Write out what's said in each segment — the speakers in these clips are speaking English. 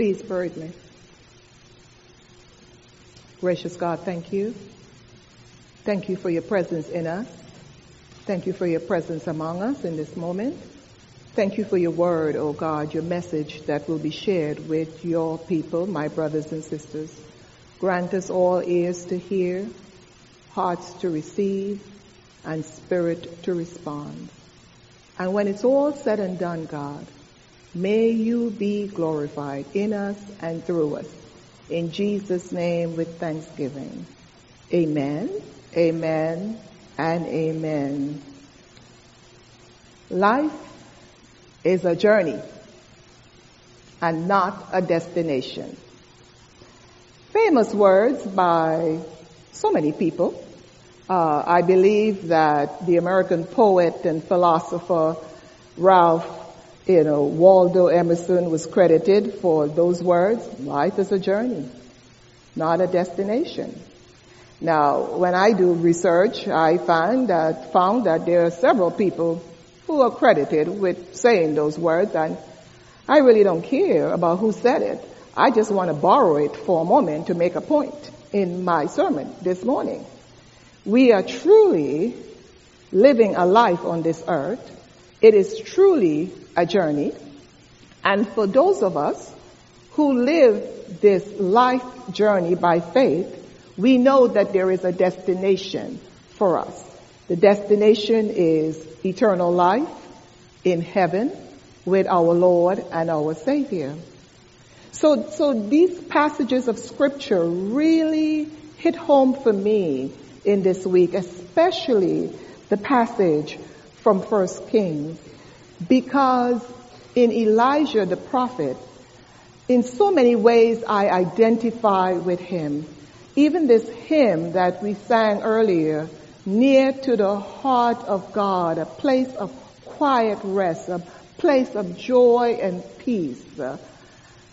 Please with me. Gracious God, thank you. Thank you for your presence in us. Thank you for your presence among us in this moment. Thank you for your word, O oh God, your message that will be shared with your people, my brothers and sisters. Grant us all ears to hear, hearts to receive, and spirit to respond. And when it's all said and done, God, may you be glorified in us and through us. In Jesus' name with thanksgiving. Amen, amen, and amen. Life is a journey and not a destination. Famous words by so many people. Uh, I believe that the American poet and philosopher Ralph, you know, Waldo Emerson was credited for those words. Life is a journey, not a destination. Now, when I do research, I find that, found that there are several people who are credited with saying those words and I really don't care about who said it. I just want to borrow it for a moment to make a point in my sermon this morning. We are truly living a life on this earth. It is truly a journey. And for those of us who live this life journey by faith, we know that there is a destination for us. The destination is eternal life in heaven with our Lord and our Savior. So, so these passages of scripture really hit home for me in this week, especially the passage from First Kings, because in Elijah the prophet, in so many ways I identify with him. Even this hymn that we sang earlier, near to the heart of God, a place of quiet rest, a place of joy and peace.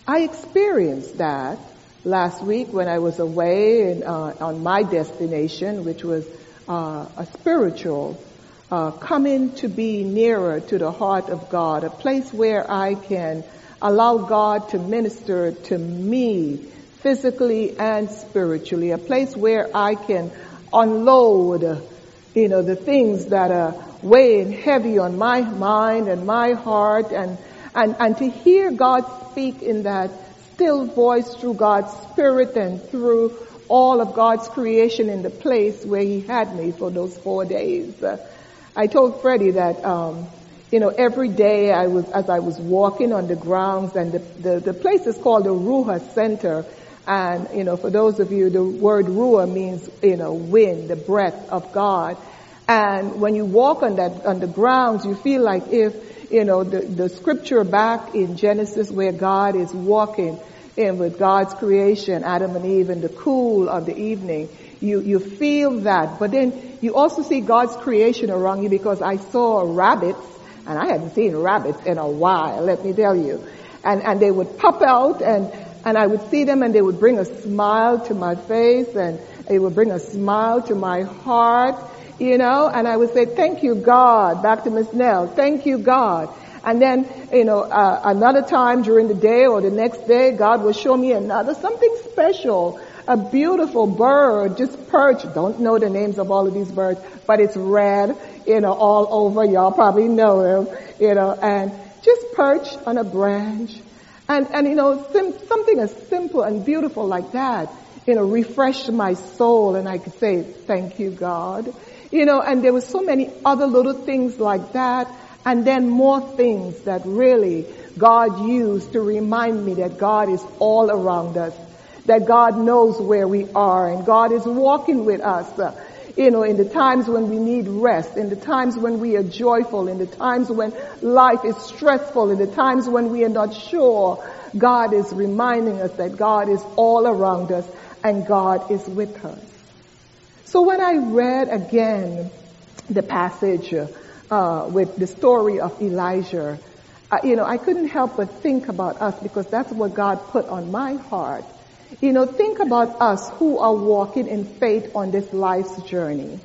I experienced that last week when I was away in, uh, on my destination, which was uh, a spiritual, uh, coming to be nearer to the heart of God, a place where I can allow God to minister to me physically and spiritually, a place where I can unload, you know, the things that are weighing heavy on my mind and my heart and, and, and to hear God speak in that still voice through God's spirit and through all of God's creation in the place where he had me for those four days. Uh, I told Freddie that, um, you know, every day I was, as I was walking on the grounds and the, the, the place is called the Ruha Center and, you know, for those of you, the word Ruha means, you know, wind, the breath of God. And when you walk on that, on the grounds, you feel like if, you know, the, the scripture back in Genesis where God is walking in with God's creation, Adam and Eve in the cool of the evening, you, you feel that. But then you also see God's creation around you because I saw rabbits, and I hadn't seen rabbits in a while, let me tell you. And, and they would pop out and, and I would see them and they would bring a smile to my face and they would bring a smile to my heart, you know, and I would say, thank you God, back to Miss Nell, thank you God. And then, you know, uh, another time during the day or the next day, God will show me another, something special, a beautiful bird just perched. Don't know the names of all of these birds, but it's red, you know, all over. Y'all probably know them, you know, and just perched on a branch and, and you know, sim- something as simple and beautiful like that, you know, refreshed my soul and I could say, thank you, God. You know, and there were so many other little things like that and then more things that really God used to remind me that God is all around us, that God knows where we are and God is walking with us. Uh, you know, in the times when we need rest, in the times when we are joyful, in the times when life is stressful, in the times when we are not sure, God is reminding us that God is all around us and God is with us. So when I read again the passage uh, with the story of Elijah, uh, you know, I couldn't help but think about us because that's what God put on my heart you know, think about us who are walking in faith on this life's journey.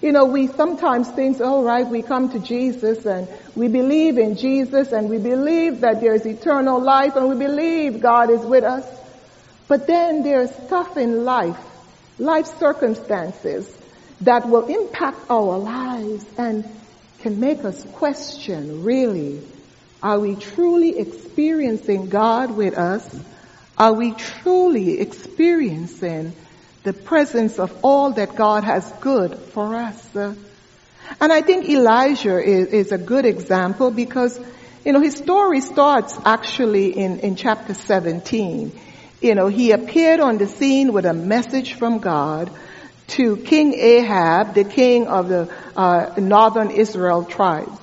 You know, we sometimes think, all right, we come to Jesus and we believe in Jesus and we believe that there's eternal life and we believe God is with us. But then there's stuff in life, life circumstances that will impact our lives and can make us question, really, are we truly experiencing God with us? Are we truly experiencing the presence of all that God has good for us? And I think Elijah is, is a good example because, you know, his story starts actually in, in chapter 17. You know, he appeared on the scene with a message from God to King Ahab, the king of the uh, northern Israel tribes.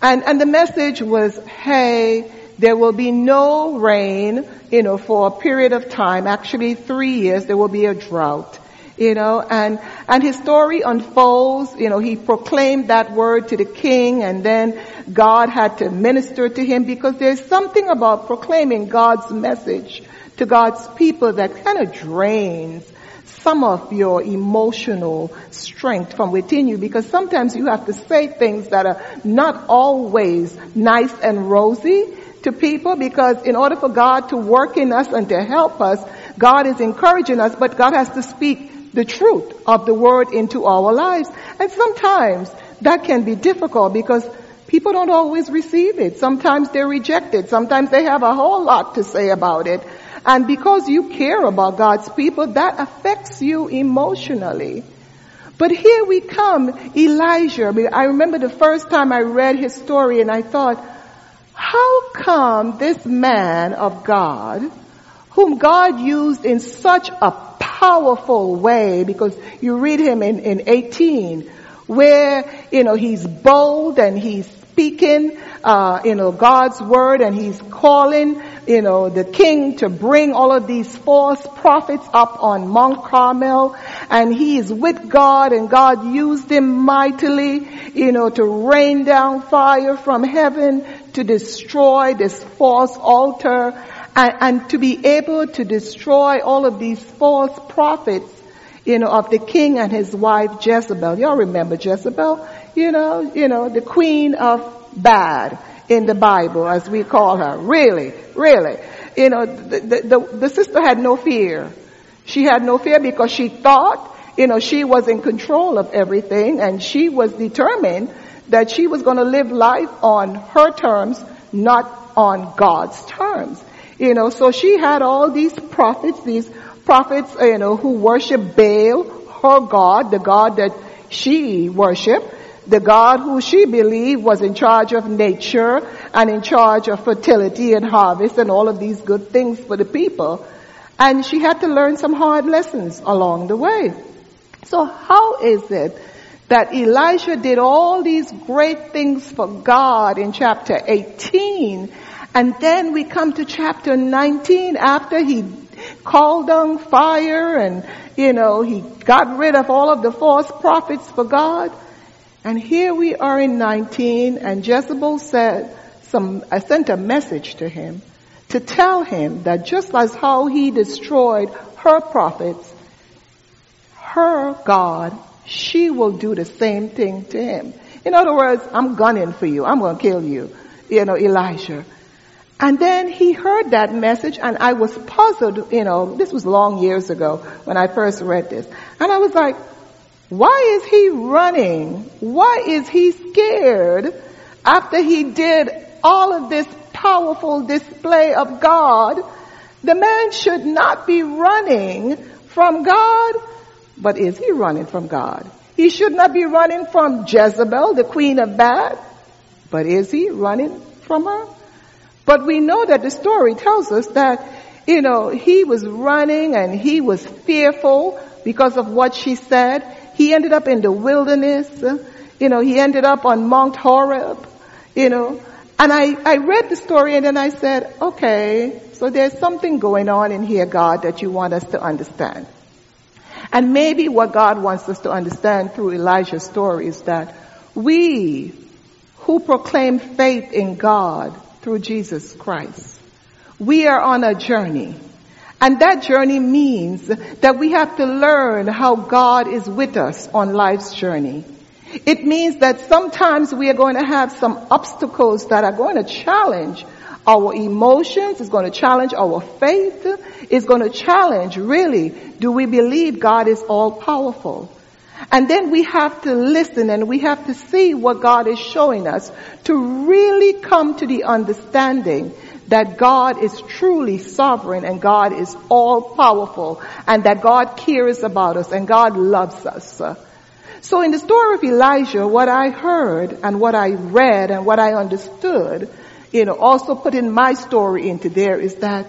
And, and the message was, hey, there will be no rain, you know, for a period of time, actually three years, there will be a drought. You know, and, and his story unfolds, you know, he proclaimed that word to the king and then God had to minister to him because there's something about proclaiming God's message to God's people that kind of drains some of your emotional strength from within you because sometimes you have to say things that are not always nice and rosy to people because in order for God to work in us and to help us, God is encouraging us, but God has to speak the truth of the word into our lives. And sometimes that can be difficult because people don't always receive it. Sometimes they reject it. Sometimes they have a whole lot to say about it. And because you care about God's people, that affects you emotionally. But here we come, Elijah. I remember the first time I read his story and I thought, how come this man of God, whom God used in such a powerful way, because you read him in, in 18, where, you know, he's bold and he's speaking, uh, you know, God's word and he's calling, you know, the king to bring all of these false prophets up on Mount Carmel and he is with God and God used him mightily, you know, to rain down fire from heaven to destroy this false altar and, and to be able to destroy all of these false prophets you know, of the king and his wife Jezebel. Y'all remember Jezebel? You know, you know, the queen of bad in the Bible, as we call her. Really, really. You know, the, the, the, sister had no fear. She had no fear because she thought, you know, she was in control of everything and she was determined that she was going to live life on her terms, not on God's terms. You know, so she had all these prophets, these prophets, you know, who worship Baal, her God, the God that she worshiped, the God who she believed was in charge of nature and in charge of fertility and harvest and all of these good things for the people. And she had to learn some hard lessons along the way. So how is it that Elijah did all these great things for God in chapter 18 and then we come to chapter 19 after he called down fire and, you know, he got rid of all of the false prophets for God. And here we are in 19 and Jezebel said some, I sent a message to him to tell him that just as how he destroyed her prophets, her God, she will do the same thing to him. In other words, I'm gunning for you. I'm going to kill you. You know, Elijah. And then he heard that message and I was puzzled, you know, this was long years ago when I first read this. And I was like, why is he running? Why is he scared after he did all of this powerful display of God? The man should not be running from God, but is he running from God? He should not be running from Jezebel, the queen of bad, but is he running from her? But we know that the story tells us that, you know, he was running and he was fearful because of what she said. He ended up in the wilderness. You know, he ended up on Mount Horeb, you know. And I, I read the story and then I said, okay, so there's something going on in here, God, that you want us to understand. And maybe what God wants us to understand through Elijah's story is that we who proclaim faith in God through Jesus Christ. We are on a journey. And that journey means that we have to learn how God is with us on life's journey. It means that sometimes we are going to have some obstacles that are going to challenge our emotions, it's going to challenge our faith, it's going to challenge really, do we believe God is all powerful? And then we have to listen and we have to see what God is showing us to really come to the understanding that God is truly sovereign and God is all powerful and that God cares about us and God loves us. So in the story of Elijah, what I heard and what I read and what I understood, you know, also putting my story into there is that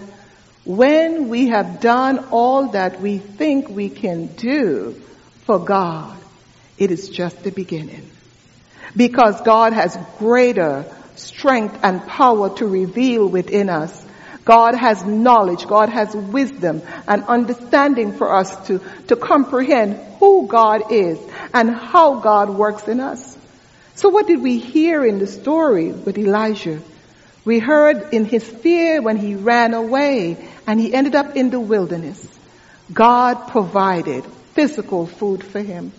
when we have done all that we think we can do for God, it is just the beginning. Because God has greater strength and power to reveal within us. God has knowledge, God has wisdom and understanding for us to, to comprehend who God is and how God works in us. So what did we hear in the story with Elijah? We heard in his fear when he ran away and he ended up in the wilderness. God provided physical food for him.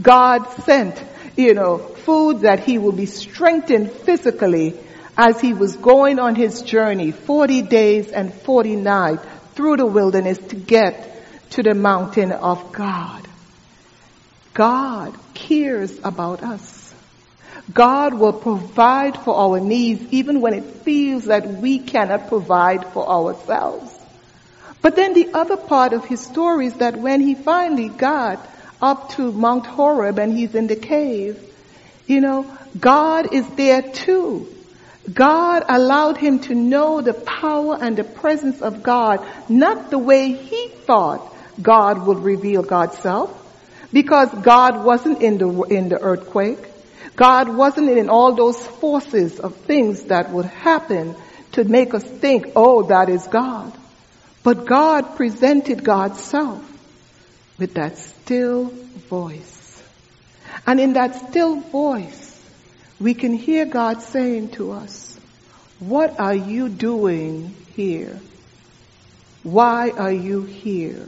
God sent you know, food that he will be strengthened physically as he was going on his journey 40 days and 40 nights through the wilderness to get to the mountain of God. God cares about us. God will provide for our needs even when it feels that we cannot provide for ourselves. But then the other part of his story is that when he finally got up to Mount Horeb and he's in the cave, you know, God is there too. God allowed him to know the power and the presence of God, not the way he thought God would reveal God's self, because God wasn't in the, in the earthquake. God wasn't in all those forces of things that would happen to make us think, oh, that is God. But God presented God's self with that still voice. And in that still voice, we can hear God saying to us, what are you doing here? Why are you here?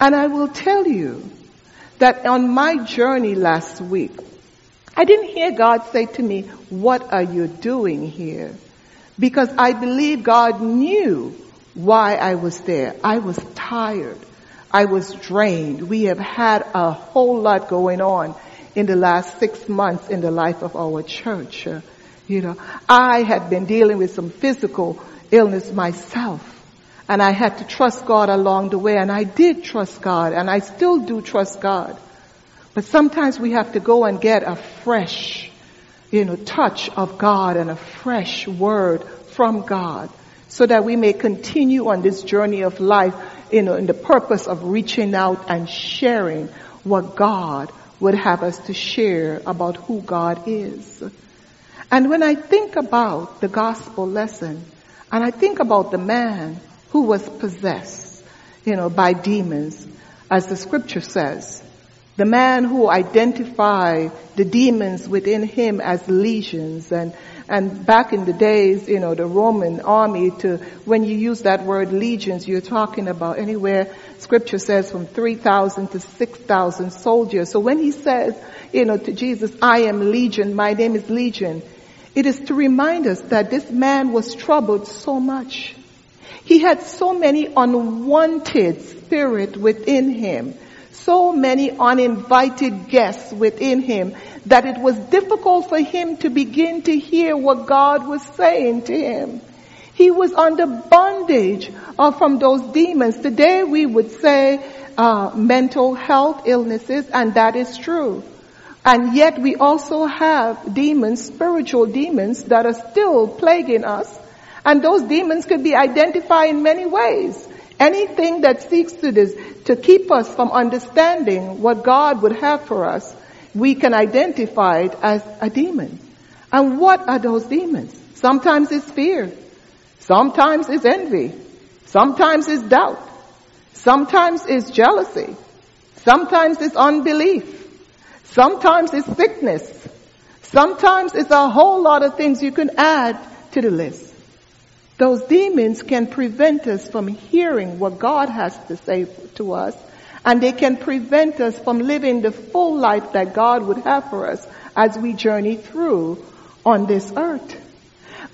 And I will tell you that on my journey last week, I didn't hear God say to me, what are you doing here? Because I believe God knew why I was there. I was tired. I was drained. We have had a whole lot going on in the last six months in the life of our church. Uh, you know, I had been dealing with some physical illness myself. And I had to trust God along the way. And I did trust God. And I still do trust God. But sometimes we have to go and get a fresh, you know, touch of God and a fresh word from God so that we may continue on this journey of life you know, in the purpose of reaching out and sharing what God would have us to share about who God is. And when I think about the gospel lesson, and I think about the man who was possessed, you know, by demons, as the scripture says, the man who identified the demons within him as legions and and back in the days, you know, the Roman army to, when you use that word legions, you're talking about anywhere, scripture says from 3,000 to 6,000 soldiers. So when he says, you know, to Jesus, I am legion, my name is legion, it is to remind us that this man was troubled so much. He had so many unwanted spirit within him so many uninvited guests within him that it was difficult for him to begin to hear what God was saying to him. He was under bondage uh, from those demons. Today we would say uh, mental health illnesses, and that is true. And yet we also have demons, spiritual demons, that are still plaguing us. And those demons could be identified in many ways. Anything that seeks to this, to keep us from understanding what God would have for us, we can identify it as a demon. And what are those demons? Sometimes it's fear. Sometimes it's envy. Sometimes it's doubt. Sometimes it's jealousy. Sometimes it's unbelief. Sometimes it's sickness. Sometimes it's a whole lot of things you can add to the list. Those demons can prevent us from hearing what God has to say to us and they can prevent us from living the full life that God would have for us as we journey through on this earth.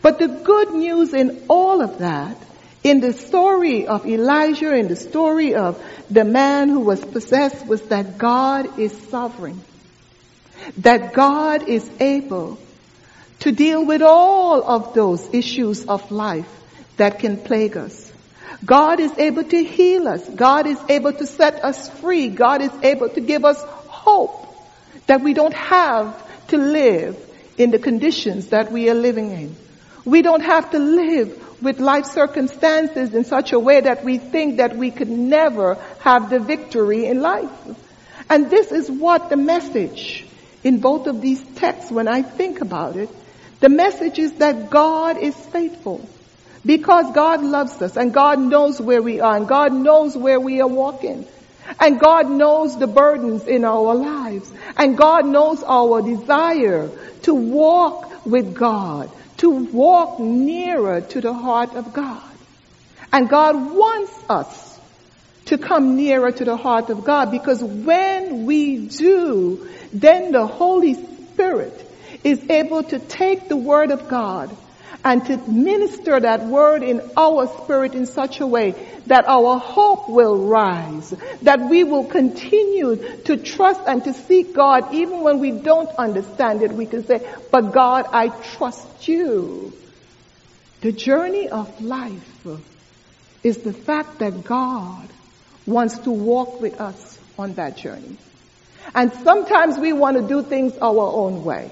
But the good news in all of that, in the story of Elijah, in the story of the man who was possessed, was that God is sovereign. That God is able to deal with all of those issues of life that can plague us. God is able to heal us. God is able to set us free. God is able to give us hope that we don't have to live in the conditions that we are living in. We don't have to live with life circumstances in such a way that we think that we could never have the victory in life. And this is what the message in both of these texts, when I think about it, the message is that God is faithful. Because God loves us and God knows where we are and God knows where we are walking. And God knows the burdens in our lives. And God knows our desire to walk with God, to walk nearer to the heart of God. And God wants us to come nearer to the heart of God because when we do, then the Holy Spirit is able to take the Word of God and to minister that word in our spirit in such a way that our hope will rise, that we will continue to trust and to seek God even when we don't understand it. We can say, but God, I trust you. The journey of life is the fact that God wants to walk with us on that journey. And sometimes we want to do things our own way.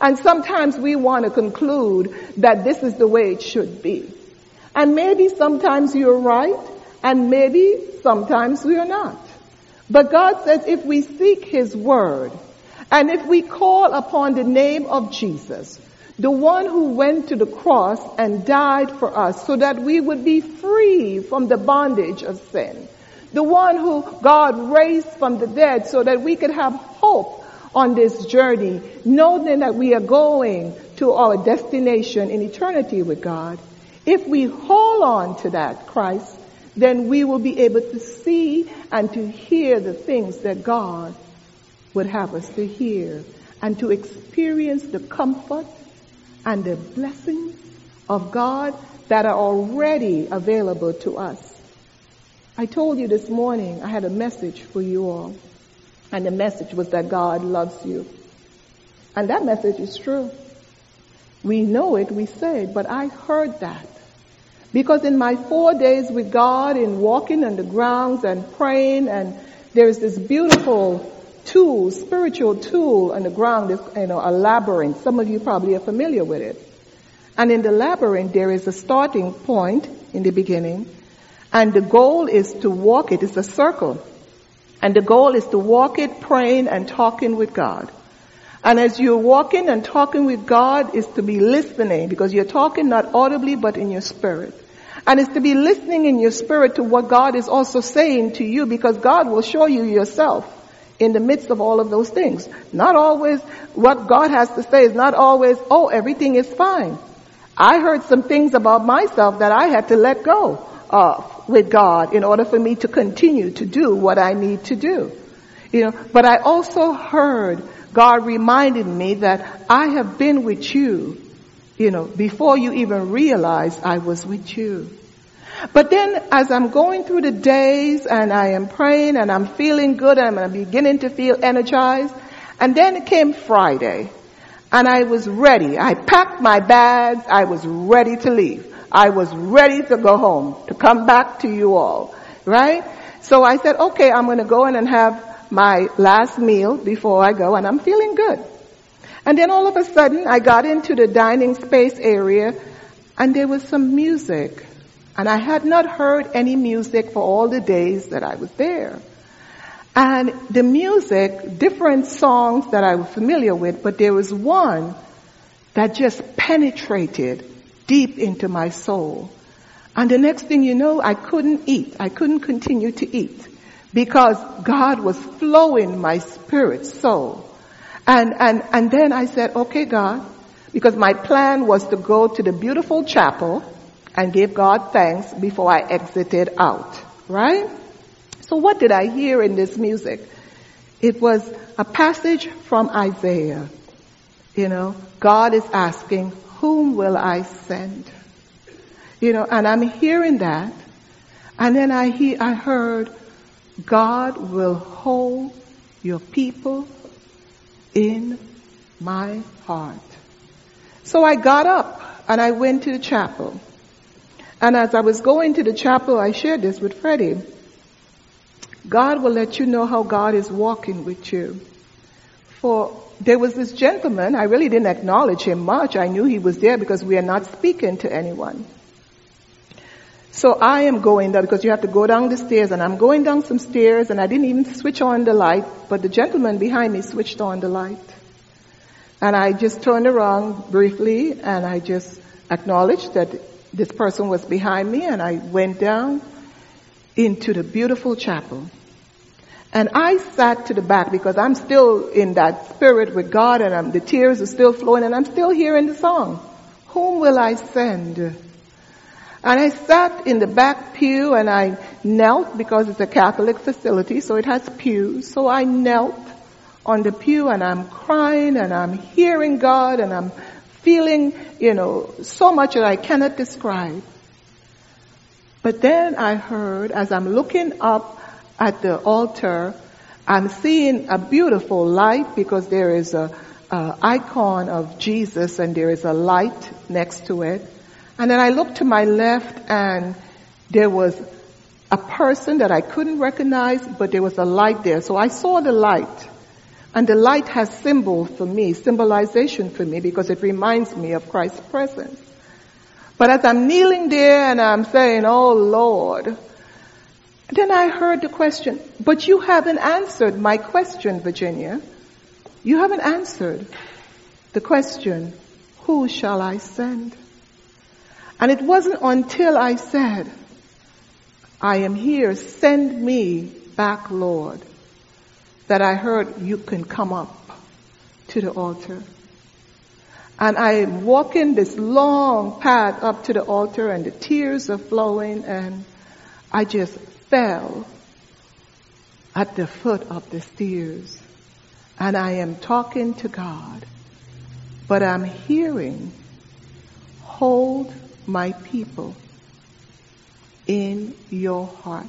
And sometimes we want to conclude that this is the way it should be. And maybe sometimes you're right, and maybe sometimes we are not. But God says if we seek His Word, and if we call upon the name of Jesus, the one who went to the cross and died for us so that we would be free from the bondage of sin, the one who God raised from the dead so that we could have hope on this journey, knowing that we are going to our destination in eternity with God, if we hold on to that Christ, then we will be able to see and to hear the things that God would have us to hear and to experience the comfort and the blessings of God that are already available to us. I told you this morning I had a message for you all. And the message was that God loves you. And that message is true. We know it, we say it, but I heard that. Because in my four days with God in walking on the grounds and praying and there's this beautiful tool, spiritual tool on the ground, you know, a labyrinth. Some of you probably are familiar with it. And in the labyrinth there is a starting point in the beginning and the goal is to walk it. It's a circle. And the goal is to walk it praying and talking with God. And as you're walking and talking with God is to be listening because you're talking not audibly but in your spirit. And it's to be listening in your spirit to what God is also saying to you because God will show you yourself in the midst of all of those things. Not always what God has to say is not always, oh, everything is fine. I heard some things about myself that I had to let go of with God in order for me to continue to do what I need to do. You know, but I also heard God reminded me that I have been with you, you know, before you even realized I was with you. But then as I'm going through the days and I am praying and I'm feeling good and I'm beginning to feel energized, and then it came Friday and I was ready. I packed my bags. I was ready to leave. I was ready to go home, to come back to you all, right? So I said, okay, I'm going to go in and have my last meal before I go, and I'm feeling good. And then all of a sudden, I got into the dining space area, and there was some music. And I had not heard any music for all the days that I was there. And the music, different songs that I was familiar with, but there was one that just penetrated deep into my soul. And the next thing you know, I couldn't eat. I couldn't continue to eat because God was flowing my spirit soul. And, and, and then I said, okay, God, because my plan was to go to the beautiful chapel and give God thanks before I exited out, right? So what did I hear in this music? It was a passage from Isaiah. You know, God is asking, whom will I send? You know, and I'm hearing that. And then I hear, I heard, God will hold your people in my heart. So I got up and I went to the chapel. And as I was going to the chapel, I shared this with Freddie. God will let you know how God is walking with you. For there was this gentleman, I really didn't acknowledge him much. I knew he was there because we are not speaking to anyone. So I am going down because you have to go down the stairs and I'm going down some stairs and I didn't even switch on the light, but the gentleman behind me switched on the light. And I just turned around briefly and I just acknowledged that this person was behind me and I went down into the beautiful chapel. And I sat to the back because I'm still in that spirit with God and I'm, the tears are still flowing and I'm still hearing the song. Whom will I send? And I sat in the back pew and I knelt because it's a Catholic facility, so it has pews. So I knelt on the pew and I'm crying and I'm hearing God and I'm feeling, you know, so much that I cannot describe. But then I heard, as I'm looking up at the altar, I'm seeing a beautiful light because there is a, a icon of Jesus and there is a light next to it. And then I looked to my left and there was a person that I couldn't recognize, but there was a light there. So I saw the light. And the light has symbol for me, symbolization for me, because it reminds me of Christ's presence. But as I'm kneeling there and I'm saying, oh Lord, then I heard the question, but you haven't answered my question, Virginia. You haven't answered the question, who shall I send? And it wasn't until I said, I am here, send me back, Lord, that I heard you can come up to the altar. And I am walking this long path up to the altar and the tears are flowing and I just fell at the foot of the stairs. And I am talking to God, but I'm hearing, hold my people in your heart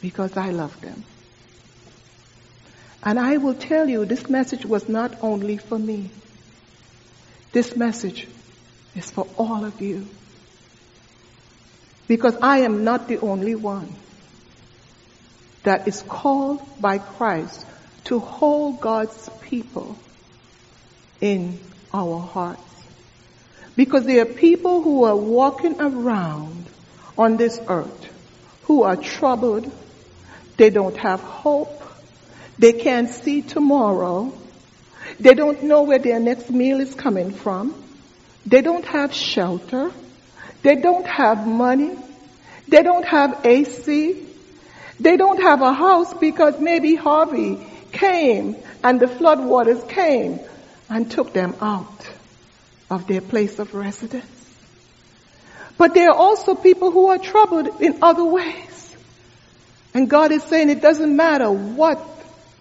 because I love them. And I will tell you, this message was not only for me. This message is for all of you. Because I am not the only one that is called by Christ to hold God's people in our hearts. Because there are people who are walking around on this earth who are troubled. They don't have hope. They can't see tomorrow. They don't know where their next meal is coming from. They don't have shelter. They don't have money. They don't have AC. They don't have a house because maybe Harvey came and the floodwaters came and took them out of their place of residence. But there are also people who are troubled in other ways. And God is saying it doesn't matter what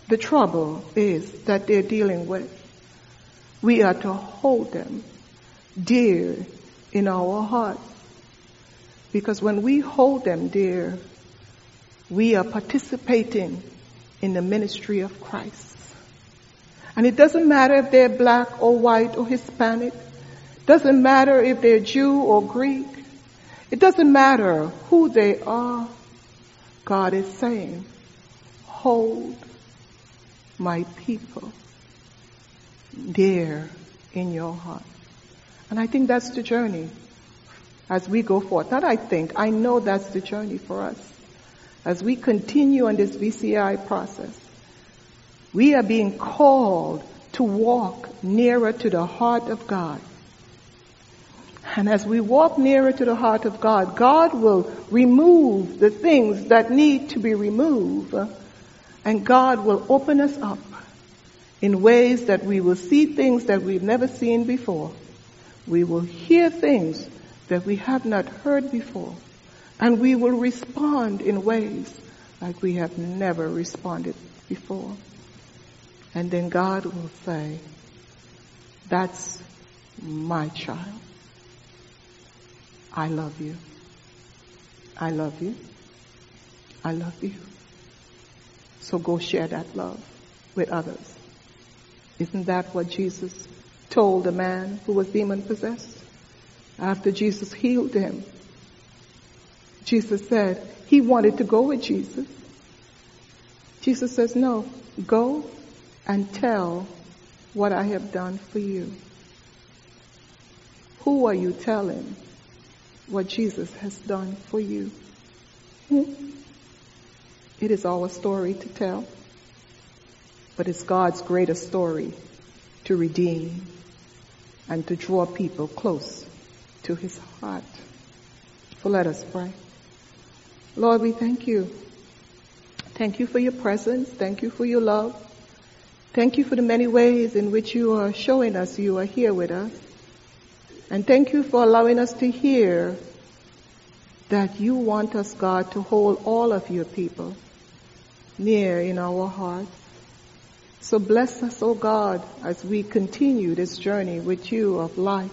the trouble is that they're dealing with. We are to hold them dear in our hearts. Because when we hold them dear, we are participating in the ministry of Christ. And it doesn't matter if they're black or white or Hispanic. Doesn't matter if they're Jew or Greek. It doesn't matter who they are. God is saying, hold my people dear in your heart. And I think that's the journey as we go forth. Not I think, I know that's the journey for us. As we continue on this VCI process, we are being called to walk nearer to the heart of God. And as we walk nearer to the heart of God, God will remove the things that need to be removed and God will open us up in ways that we will see things that we've never seen before. We will hear things that we have not heard before. And we will respond in ways like we have never responded before. And then God will say, that's my child. I love you. I love you. I love you. So go share that love with others. Isn't that what Jesus told the man who was demon possessed? After Jesus healed him, Jesus said he wanted to go with Jesus. Jesus says, no, go and tell what I have done for you. Who are you telling what Jesus has done for you? Hmm? It is our story to tell, but it's God's greatest story to redeem and to draw people close to his heart. So let us pray. Lord, we thank you. Thank you for your presence. Thank you for your love. Thank you for the many ways in which you are showing us you are here with us. And thank you for allowing us to hear that you want us, God, to hold all of your people near in our hearts. So bless us, O God, as we continue this journey with you of life.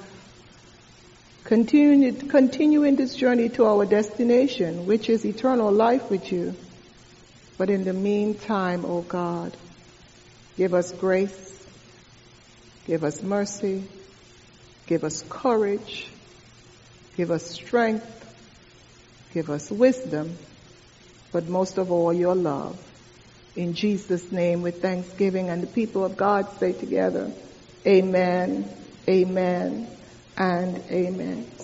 Continue, in this journey to our destination, which is eternal life with you. But in the meantime, O God, give us grace, give us mercy, give us courage, give us strength, give us wisdom, but most of all your love. In Jesus' name with thanksgiving and the people of God say together, Amen, Amen, and Amen.